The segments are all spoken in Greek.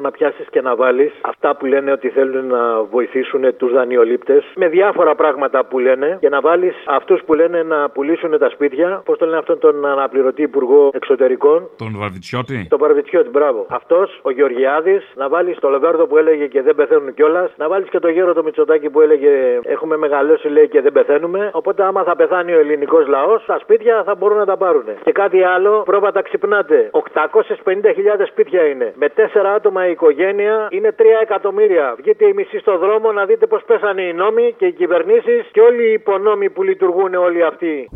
θέλω να πιάσεις και να βάλεις αυτά που λένε ότι θέλουν να βοηθήσουν τους δανειολήπτες με διάφορα πράγματα που λένε και να βάλεις αυτούς που λένε να πουλήσουν τα σπίτια. Πώς το λένε αυτόν τον αναπληρωτή υπουργό εξωτερικών; Τον Βαρβιτσιώτη. Τον Βαρβιτσιώτη, μπράβο. Αυτός, ο Γεωργιάδης, να βάλεις το Λεβέρδο που έλεγε και δεν πεθαίνουν κιόλας. Να βάλεις και το γέρο το Μητσοτάκι που έλεγε Έχουμε μεγαλώσει λέει και δεν πεθαίνουμε. Οπότε άμα θα πεθάνει ο ελληνικός λαός, τα σπίτια θα μπορούν να τα πάρουν. Και κάτι άλλο, πρόβατα ξυπνάτε. 850.000 σπίτια είναι. Με 4 άτομα η οικογένεια είναι 3 εκατομμύρια. Βγείτε οι μισοί στο δρόμο να δείτε πώς πέσανε οι νόμοι και οι κυβερνήσεις και όλοι οι υπονόμοι που λειτουργούν όλοι αυτοί.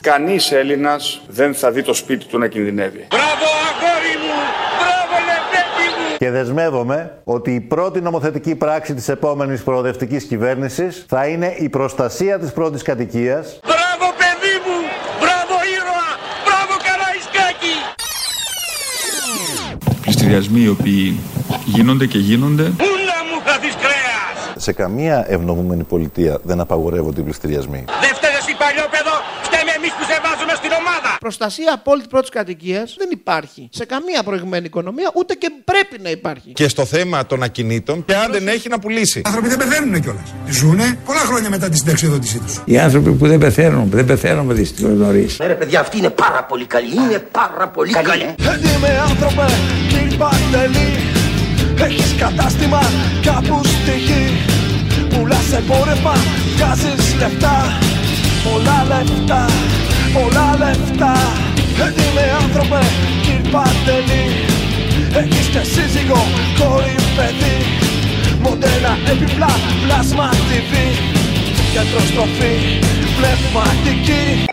Κανείς Έλληνας δεν θα δει το σπίτι του να κινδυνεύει. Μπράβο αγόρι μου! Μπράβο λεπτέτη μου! Και δεσμεύομαι ότι η πρώτη νομοθετική πράξη της επόμενης προοδευτικής κυβέρνησης θα είναι η προστασία της πρώτης κατοικίας Πληστηριασμοί οι οποίοι γίνονται και γίνονται. Πούλα μου θα δεις κρέας! Σε καμία ευνομούμενη πολιτεία δεν απαγορεύονται οι πληστηριασμοί. Δεν φταίτε εσύ παλιόπαιδο! Φταίμε εμείς που σε βάζουμε στην ομάδα! Προστασία απόλυτη πρώτης κατοικίας δεν υπάρχει σε καμία προηγμένη οικονομία, ούτε και πρέπει να υπάρχει. Και στο θέμα των ακινήτων, και αν δεν έχει να πουλήσει. Οι άνθρωποι δεν πεθαίνουν κιόλας. Ζούνε πολλά χρόνια μετά τη συνταξιοδότησή τους. Οι άνθρωποι που δεν πεθαίνουν, δεν πεθαίνουν δυστυχώ νωρίς. Ναι, ρε παιδιά, αυτή είναι πάρα πολύ καλή. Είναι πάρα πολύ καλή. Είμαι άνθρωπε, κύριε Παντελή Έχεις κατάστημα κάπου στη γη Πουλάς εμπόρευμα, βγάζεις λεφτά Πολλά λεφτά, πολλά λεφτά. Είμαι άνθρωπε, κύριε Παντελή. Έχεις και σύζυγο, κόρη, παιδί. Μοντέλα, επιπλά, πλάσμα TV Γιατροστροφή, πνευματική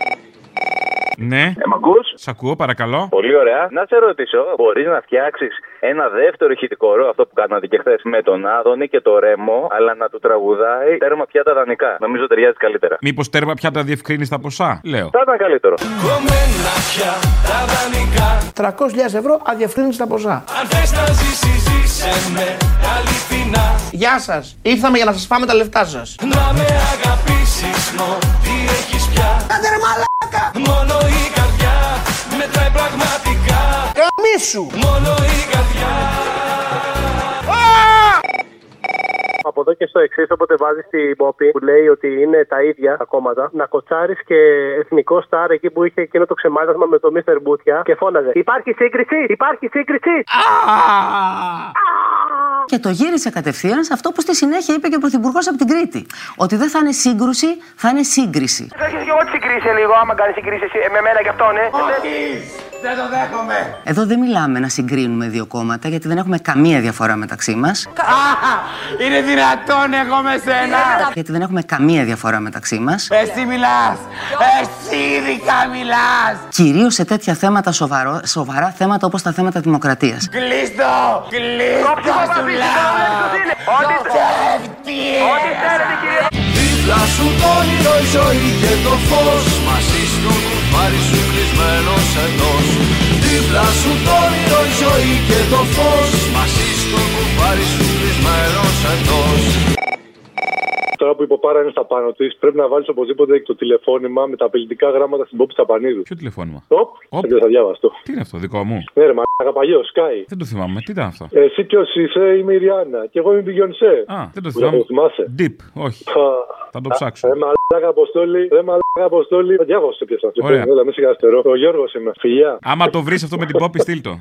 Ναι. Ε, μ' ακούς; Σ' ακούω, παρακαλώ. Πολύ ωραία. Να σε ρωτήσω, μπορείς να φτιάξεις ένα δεύτερο ηχητικό ρο, αυτό που κάνατε και χθες με τον Άδωνη και το Ρέμο, αλλά να του τραγουδάει τέρμα πια τα δανεικά. Νομίζω ταιριάζει καλύτερα. Μήπως τέρμα πια τα διευκρίνεις τα ποσά, λέω. Θα ήταν καλύτερο. Κομμένα πια τα δανεικά 300.000 ευρώ αδιευκρίνηστα ποσά. Αν θες να ζήσεις ζήσε με αληθινά Γεια σας. Ήρθαμε για να σας πάμε τα λεφτά σας. Να με αγαπήσεις μο τι έχεις Καμίσου. Μόνο η καρδιά Από εδώ και στο εξής, όποτε βάζεις την Πόπη που λέει ότι είναι τα ίδια τα κόμματα, να κοτσάρεις και εθνικό στάρ εκεί που είχε εκείνο το ξεμάτασμα με το Μίστερ Μπούτια και φώναζε. Υπάρχει σύγκριση! Υπάρχει σύγκριση! Και το γύρισε κατευθείαν σε αυτό που στη συνέχεια είπε και ο Πρωθυπουργός από την Κρήτη. Ότι δεν θα είναι σύγκρουση, θα είναι σύγκριση. Έχεις και εγώ τη συγκρίση λίγο, άμα κάνεις συγκρίση εσύ, με μένα και αυτόν, ε. Δεν το δέχομαι. Εδώ δεν μιλάμε να συγκρίνουμε δύο κόμματα, γιατί δεν έχουμε καμία διαφορά μεταξύ μας. Είναι δυνατόν εγώ με σένα. Γιατί δεν έχουμε καμία διαφορά μεταξύ μας. Εσύ μιλάς. Εσύ ειδικά μιλάς. Κυρίως σε τέτοια θέματα σοβαρό, σοβαρά θέματα όπως τα θέματα δημοκρατίας. Κλείστο Κλείστο σου λέω. Ό,τι θέλετε κύριε Δίπλα σου το όνειρο η ζωή και το φως Μαζί στο κουφάρι σου κλεισμένος εντός Δίπλα σου το όνειρο η ζωή και το φως Μαζί στο κουφάρι σου κλεισμένος εντός Τώρα που η Ποπάρα είναι στα πάνω της, πρέπει να βάλεις οπωσδήποτε το τηλεφώνημα με τα απειλητικά γράμματα στην Πόπη Τσαπανίδου. Ποιο τηλεφώνημα; Οπ, Οπ. δεν θα διάβαστο. Τι είναι αυτό, δικό μου; Ναι, ρε μαλάκα παλιό, Sky. Δεν το θυμάμαι. Τι ήταν αυτό; Εσύ ποιος είσαι, είμαι η Ριάννα. Και εγώ είμαι η Μπιγιονσέ. Α, δεν το Που θυμάμαι. το θυμάσαι. Deep, όχι. Α, Θα το ψάξω. Ρε μαλάκα αποστόλη, ρε μαλάκα αποστόλη. Διάβασε πια αυτό. Ωραία. Έλα, μη σιγαστερό. Ο Γιώργος είμαι. Φιλιά. Άμα το βρεις αυτό με την πόπη, στείλ το.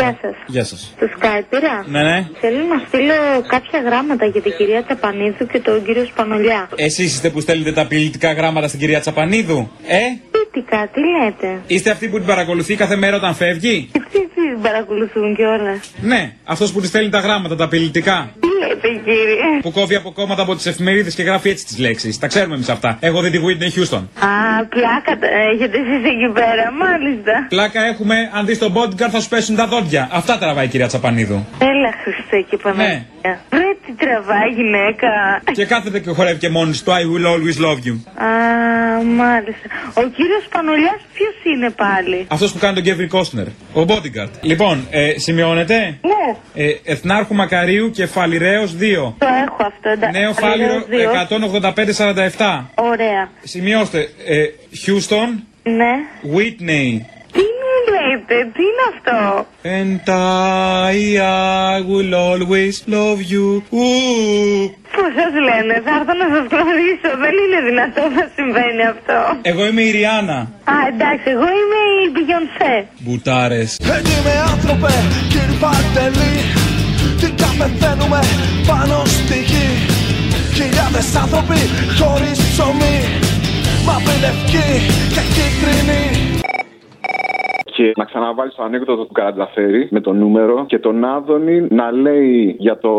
Γεια σας. Γεια σας. Το Skype πήρα. Ναι, ναι. Θέλω να στείλω κάποια γράμματα για την κυρία Τσαπανίδου και τον κύριο Σπανολιά. Εσείς είστε που στέλνετε τα απειλητικά γράμματα στην κυρία Τσαπανίδου, ε; Πίτικα, τι λέτε; Είστε αυτοί που την παρακολουθεί κάθε μέρα όταν φεύγει; Τι τι παρακολουθούν κιόλας. Ναι, αυτός που τη στέλνει τα γράμματα, τα απειλητικά. Τι λέτε κύριε. Που κόβει από κόμματα από τις εφημερίδες και γράφει έτσι τις λέξεις. Τα ξέρουμε εμείς αυτά. Έχω δει τη Whitney Houston. Α, πλάκα τα έχετε εσείς εκεί πέρα, μάλιστα. Πλάκα έχουμε, αν δεις τον bodyguard θα σου πέσουν τα δόντια. Αυτά τραβάει η κυρία Τσαπανίδου. Έλα Χριστέ και Παναγία. Βρε τι τραβάει γυναίκα. Και κάθεται και χορεύει και μόνη του. I will always love you. Α, μάλιστα. Ο κύριος Πανολιάς ποιος είναι πάλι; Αυτός που κάνει τον Κέβιν Κόστνερ. Ο bodyguard. Λοιπόν, ε, σημειώνετε. Ναι. Ε, Εθνάρχου Μακαρίου και Φαλιρέο 2. Το έχω αυτό, εντάξει. Νέο Φάλιρο 185-47. Ωραία. Σημειώστε. Ε, Houston, Ναι. Whitney. Τι μου λέτε λέτε, τι είναι αυτό; And I, I will always love you. Ου. Πώ σας λένε, θα έρθω να σας γνωρίσω. Δεν είναι δυνατό να συμβαίνει αυτό. Εγώ είμαι η Ριάννα. Α, εντάξει, εγώ είμαι η Beyoncé. Μπουτάρες. Έτσι με άνθρωπε, κύριε Παντελή Τι καπεθαίνουμε πάνω στη γη Χιλιάδες άνθρωποι χωρίς ψωμί Μαύρη λευκή και κίτρινη Και να ξαναβάλεις το ανέκδοτο του Καρανταφέρη με το νούμερο και τον Άδωνη να λέει για το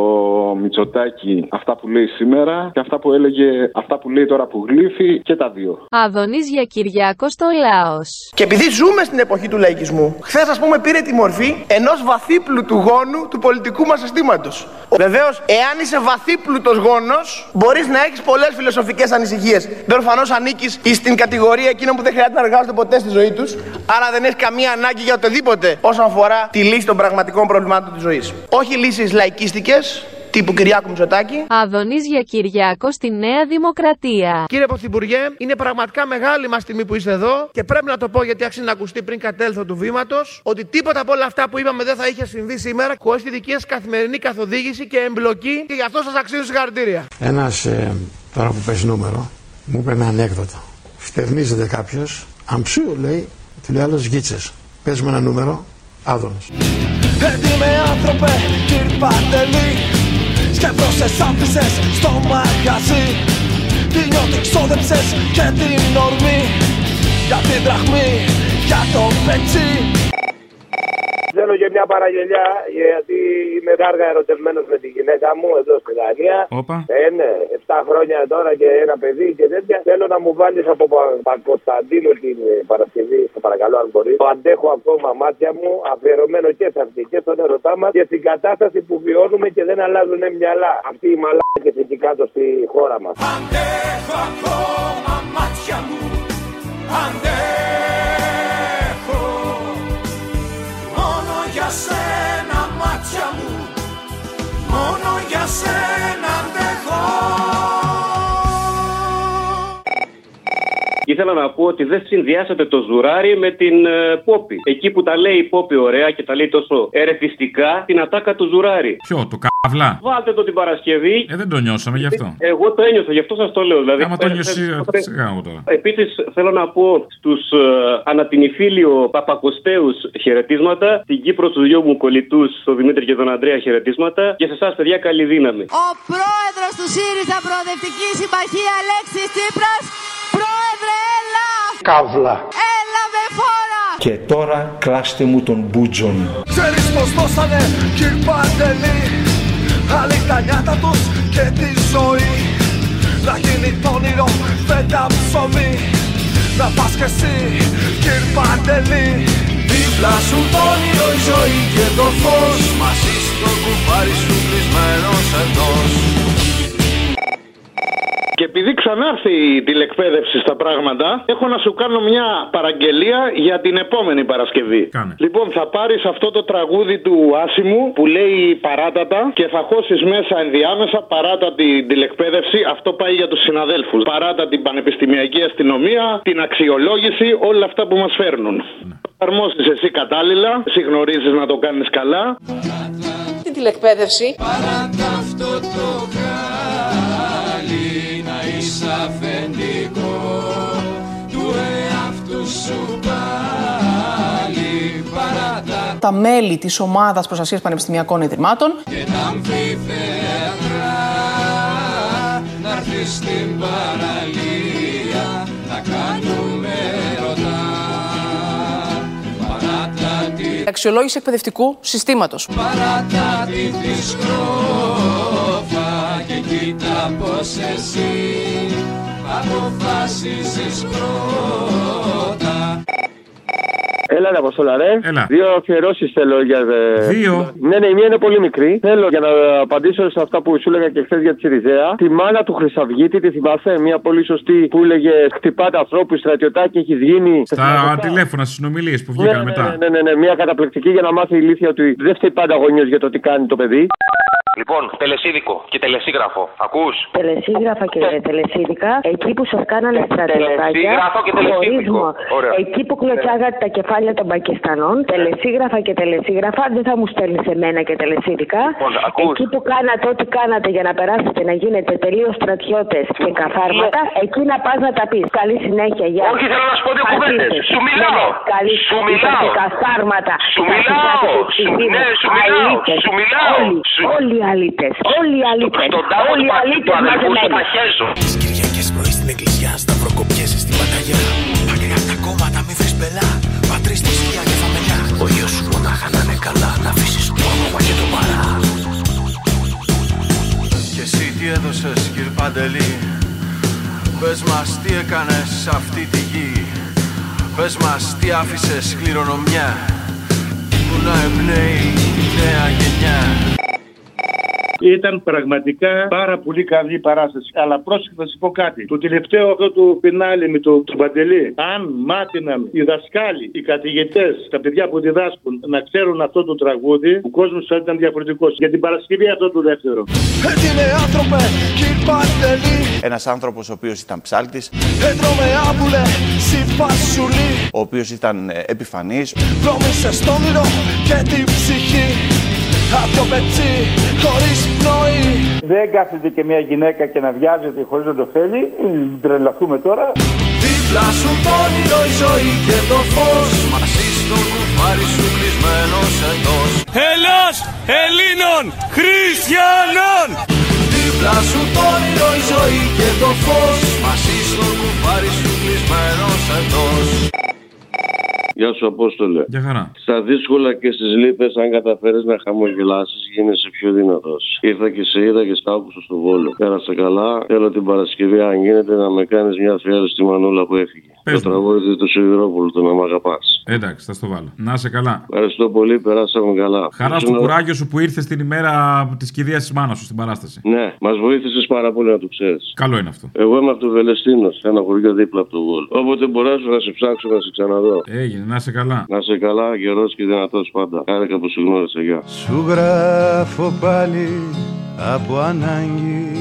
Μητσοτάκι αυτά που λέει σήμερα και αυτά που έλεγε, αυτά που λέει τώρα που γλύφει και τα δύο. Άδωνης για Κυριάκος στο Λάος. Και επειδή ζούμε στην εποχή του λαϊκισμού, χθες, ας πούμε, πήρε τη μορφή ενός βαθύπλουτου γόνου του πολιτικού μας συστήματος. Βεβαίως, εάν είσαι βαθύπλουτος γόνος, μπορείς να έχεις πολλές φιλοσοφικές ανησυχίες. Προφανώ ανήκεις στην κατηγορία εκείνων που δεν χρειάζεται να εργάζονται ποτέ στη ζωή τους, άρα δεν έχεις καμία ανάγκη για οτιδήποτε όσον αφορά τη λύση των πραγματικών προβλημάτων της ζωής. Όχι λύσεις λαϊκίστικες, τύπου Κυριάκου Μητσοτάκη. Άδωνης για Κυριάκο στη Νέα Δημοκρατία. Κύριε Πρωθυπουργέ, είναι πραγματικά μεγάλη μας τιμή που είστε εδώ και πρέπει να το πω γιατί άξιζε να ακουστεί πριν κατέλθω του βήματος ότι τίποτα από όλα αυτά που είπαμε δεν θα είχε συμβεί σήμερα χωρίς τη δική σας καθημερινή καθοδήγηση και εμπλοκή και γι' αυτό σας αξίζω συγχαρητήρια. Ένας ε, τώρα που παίζει νούμερο μου είπε ένα ανέκδοτο. Φτερνίζεται κάποιος, αμψού λέει, του λέει άλλο γίτσες. Παίζουμε ένα νούμερο, άδωνος. Έτσι με άνθρωπε, κύριε Παντελή Σκεφτόσες άφησες στο μαγαζί. Τι νιώτη ξόδεψες και την ορμή. Για την δραχμή, για το πετσί. Θέλω και μια παραγγελιά γιατί είμαι κάργα ερωτευμένος με τη γυναίκα μου εδώ στη Δανία. Όπα. Ε, ναι, 7 χρόνια τώρα και ένα παιδί και τέτοια. Θέλω να μου βάλεις από Πα- Πακοσταντίνο την ε, Παρασκευή, σε παρακαλώ αν μπορείς. Το αντέχω ακόμα μάτια μου, αφιερωμένο και σε αυτή και στον ερωτά μας και στην κατάσταση που βιώνουμε και δεν αλλάζουν μυαλά. Αυτοί οι μαλάκες εκεί κάτω στη χώρα μας. Αντέχω ακόμα μάτια μου Αντέχω σένα αντέχω Ήθελα να πω ότι δεν συνδυάσατε το ζουράρι με την ε, Πόπη. Εκεί που τα λέει η Πόπη ωραία και τα λέει τόσο ερεθιστικά, την ατάκα του ζουράρι. Ποιο, το καβλά. Βάλτε το την Παρασκευή. Ε, δεν το νιώσαμε γι' αυτό. Εγώ το ένιωσα, γι' αυτό σας το λέω. Δηλαδή, Άμα το νιώσεις, σιγά εγώ τώρα. Επίσης, θέλω να πω στους ε, ανατινηφίλιο Παπακοστέους χαιρετίσματα, στην Κύπρο του δυο μου κολλητούς, τον Δημήτρη και τον Ανδρέα χαιρετίσματα και σε εσάς, παιδιά, καλή δύναμη. Ο πρόεδρος του ΣΥΡΙΖΑ Προοδευτική Συμμαχία Αλέξης Τσίπρας Πρόεδρε έλα Καύλα. Έλα με φόρα Και τώρα κλάστε μου τον μπούτζον. Ξέρεις πως δώσανε κύριε Παντελή Άλλοι τα νιάτα τους και τη ζωή. Να γίνει το όνειρο φέτα ψωμί. Να πας κι εσύ κύριε Παντελή. Δίπλα σου το όνειρο η ζωή και το φως. Μαζί στο κουμπάρι σου κλεισμένος εντός Και επειδή ξανάρθει η τηλεκπαίδευση στα πράγματα, έχω να σου κάνω μια παραγγελία για την επόμενη Παρασκευή. Λοιπόν, θα πάρεις αυτό το τραγούδι του Άσιμου που λέει παράτατα και θα χώσεις μέσα ενδιάμεσα παράτα την τηλεκπαίδευση. Αυτό πάει για τους συναδέλφους. Παράτα την πανεπιστημιακή αστυνομία, την αξιολόγηση, όλα αυτά που μας φέρνουν. Εφαρμόσει εσύ κατάλληλα, εσύ γνωρίζεις να το κάνεις καλά. Την τηλεκπαίδευση. Παράτα αυτό το τα μέλη της ομάδας προστασίας πανεπιστημιακών ιδρυμάτων. Και τα αμφιθέατρα να έρθεις στην παραλία να κάνουμε ρωτά παράτα τη αξιολόγηση εκπαιδευτικού συστήματος. Παράτα τη σκρόφα και κοίτα πως εσύ αποφάσισες πρώτα Έλα, ρε Αποστόλα, ρε. Έλα. Δύο αφιερώσεις θέλω για. δε- Δύο; Ναι, ναι, η μία είναι πολύ μικρή. Θέλω για να απαντήσω σε αυτά που σου έλεγα και χθες για τη Σιριζέα. Τη μάνα του Χρυσαυγίτη, τη θυμάσαι, μια πολύ σωστή που έλεγε Χτυπάτε ανθρώπου, στρατιωτάκι έχεις γίνει. Στα τηλέφωνα, στις συνομιλίες που βγήκαν ναι, μετά. ναι, ναι, ναι, ναι, μια καταπληκτική για να μάθει η ηλίθεια ότι δεν φταίει πάντα γονιός για το τι κάνει το παιδί. Λοιπόν, τελεσίδικο και τελεσίγραφο. Ακούς; Τελεσίγραφα και τελεσίδικα, εκεί που σας κάνανε στρατιωτάκια. Τελεσίγραφο και τελεσίδικο. χωρισμό. Ωραία. Εκεί που κλωτσάγατε τα κεφάλια των Πακιστανών. Τελεσίγραφα και τελεσίγραφα, δεν θα μου στέλνεις εμένα και τελεσίδικα. Λοιπόν, ακούς. Εκεί που κάνατε ό,τι κάνατε για να περάσετε να γίνετε τελείως στρατιώτες και καθάρματα, εκεί να πας να τα πεις. Καλή συνέχεια, γεια. Όχι, θέλω να σου πω δύο κουβέντες. Αρχίστε. Σου μιλάω. Ναι, ναι, Καλή Σου συνέχεια, μιλάω. είσαστε Καθάρματα. Σου Θα μιλάω. κοιτάτε τους Σου- κινδύνους. ναι, σου μιλάω. Αλήτες. Σου μιλάω. Όλοι, Σου- όλοι οι αλήτες. Όλοι οι αλήτες. Στον τάφο Όλοι του οι πα- αλήτες του αδελφού σου μαζεμένοι. τα χέζω. Κυριακές πρωί στην εκκλησιά, σταυροκοπιές στην Παταγιά. Μακριά απ' τα κόμματα, μη βρεις πελά. Πατρίς στη σκιά και φαμελιά. Ο γιος σου μονάχα να είναι καλά, να αφήσεις το όνομα και το παρά. Και εσύ τι έδωσες κύριε Παντελή; Πες μας τι έκανες σε αυτή τη γη Πες μας τι άφησες κληρονομιά Που να εμπνέει τη νέα γενιά Ήταν πραγματικά πάρα πολύ καλή παράσταση. Αλλά πρόσεχε θα σου πω κάτι. Το τελευταίο αυτό του πινάλι με το, το Παντελή. Αν μάθαιναν οι δασκάλοι, οι καθηγητές, τα παιδιά που διδάσκουν να ξέρουν αυτό το τραγούδι, ο κόσμος θα ήταν διαφορετικός. Για την Παρασκευή αυτό το δεύτερο. Έτοιμε άνθρωπε, κύριε Παντελή. Ένας άνθρωπος ο οποίος ήταν ψάλτης, Έτρωμε άμπουλε, συμπασουλή. ο οποίος ήταν ε, επιφανής, Βρώμησε στο όνειρο και την ψυχή. Απ' το πετσί, χωρίς πνοή. Δεν κάθεται και μια γυναίκα και να βιάζεται χωρίς να το θέλει. Μην Τρελαθούμε τώρα. Δίπλα σου το όνειρο η ζωή και το φως Μαζί στο κουφάρι σου κλεισμένος εντός Ελλάς Ελλήνων Χριστιανών. Δίπλα σου το όνειρο η ζωή και το φως Μαζί στο κουφάρι σου κλεισμένος εντός Γεια σου, Απόστολε. Για χαρά. Στα δύσκολα και στις λύπες, αν καταφέρεις να χαμογελάσεις, γίνεσαι πιο δυνατός. Ήρθα και σε είδα και στα άκουσα στο βόλο. Πέρασε καλά. Θέλω την Παρασκευή, αν γίνεται, να με κάνεις μια αφιέρωση στη μανούλα που έφυγε. Πες το μου. τραγούδι του Σιδηρόπουλου, το να μ' αγαπάς. Εντάξει, θα στο βάλω. Να είσαι καλά. Ευχαριστώ πολύ, περάσαμε καλά. Χαρά στο Ήσουν- κουράγιο σου που ήρθες την ημέρα της κηδείας της μάνας σου στην παράσταση. Ναι, μας βοήθησες πάρα πολύ να το ξέρεις. Καλό είναι αυτό. Εγώ είμαι από το Βελεστίνο, ένα χωριό δίπλα από το Βόλο. Όποτε μπορέσω να σε ψάξω να σε ξαναδώ. Έγινε, να είσαι καλά. Να είσαι καλά, γερό και δυνατός πάντα. Χάρηκα που σου γνώρισα, γεια. Σου γράφω πάλι από ανάγκη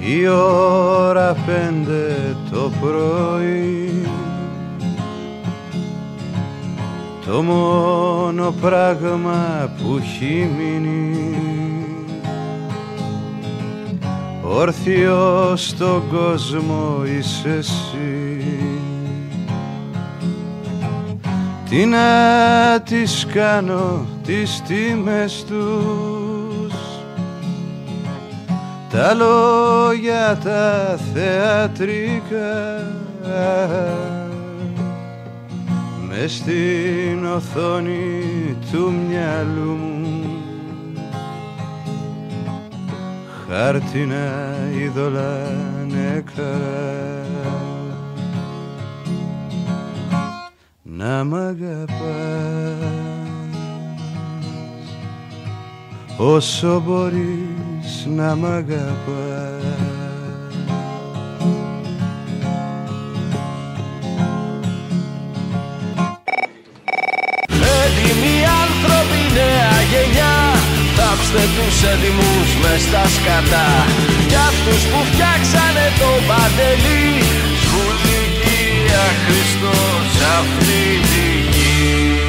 Η ώρα πέντε το πρωί Το μόνο πράγμα που έχει μείνει Όρθιος στον κόσμο είσαι εσύ Τι να τις κάνω τις τιμές τους. Τα λόγια τα θεατρικά με στην οθόνη του μυαλού μου. Χάρτινα είδωλα νεκρά να μ' αγαπάς. Όσο μπορείς να μ' αγαπάς. Έτοιμοι άνθρωποι νέα γενιά Θάψτε τους έτοιμους μες στα σκατά. Κι αυτούς που φτιάξανε το παντελή για Χριστός αυτή τη γη.